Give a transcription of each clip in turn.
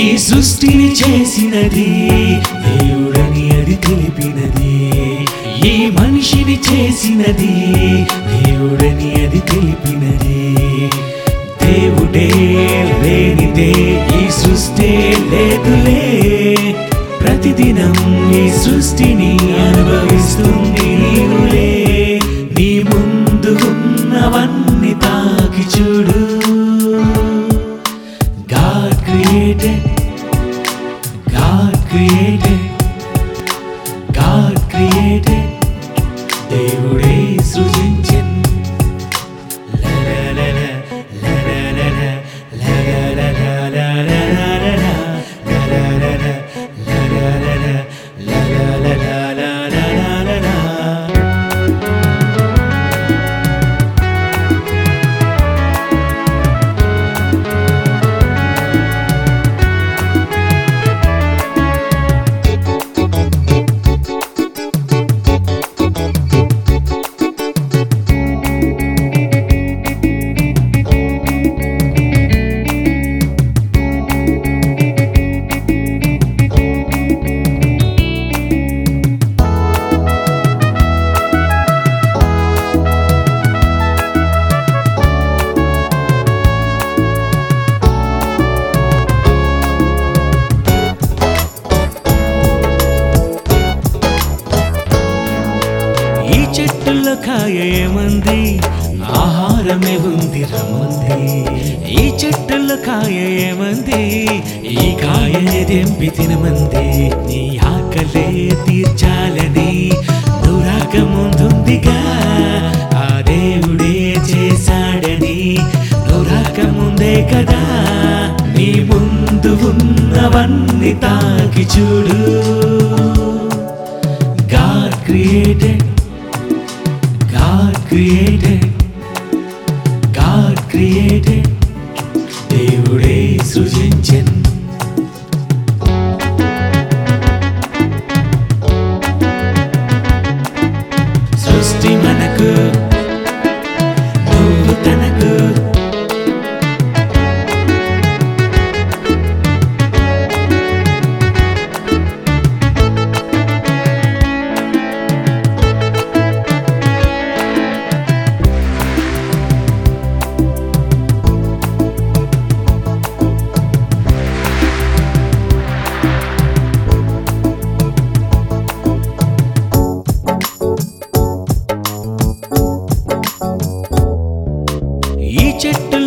ఈ సృష్టిని చేసినది దేవుడని అది తెలిపినది. ఈ మనిషిని చేసినది దేవుడని అది తెలిపినది. దేవుడే లేనిదే ఈ సృష్టి లేదులే. ప్రతిదినం ఈ సృష్టిని అనుభవిస్తుంది నీవులే. నీ ముందు ఉన్నవన్నీ తాకి చూడు. చెట్టులో కాయ ఏమంది? ఆహారమే ఉంది రమ్మంది ఈ చెట్టులో కాయ ఏమంది? ఈ కాయని దెంపి తినమంది. నీ ఆకలే తీర్చాలని నురాక ముందుందిగా ఆ దేవుడే చేశాడని నురాక ముందే కదా. నీ ముందు ఉన్నవన్నీ తాకి చూడు. God created, created,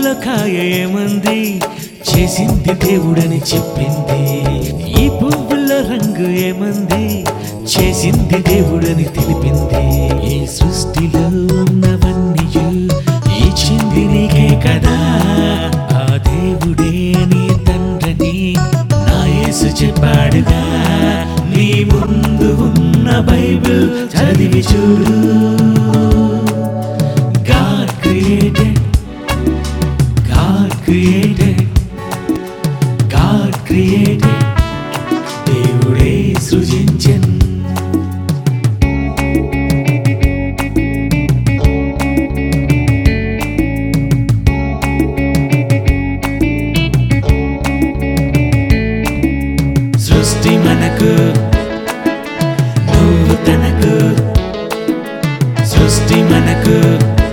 పూల కాయ ఏమంది? చేసింది దేవుడని చెప్పింది. ఈ పువ్వుల రంగు ఏమంది? చేసింది దేవుడని తెలిపింది. ఈ సృష్టిలో ఉన్నవన్నీ ఇచ్చింది నీకే కదా. ఆ దేవుడే నీ తండ్రిని నా యేసు చెప్పాడుగా. నీ ముందు ఉన్న బైబిల్ చదివి చూడు. Created, God created, దేవుడే సృజించెన్. సృష్టి మనకు నువ్వు తనకు. సృష్టి మనకు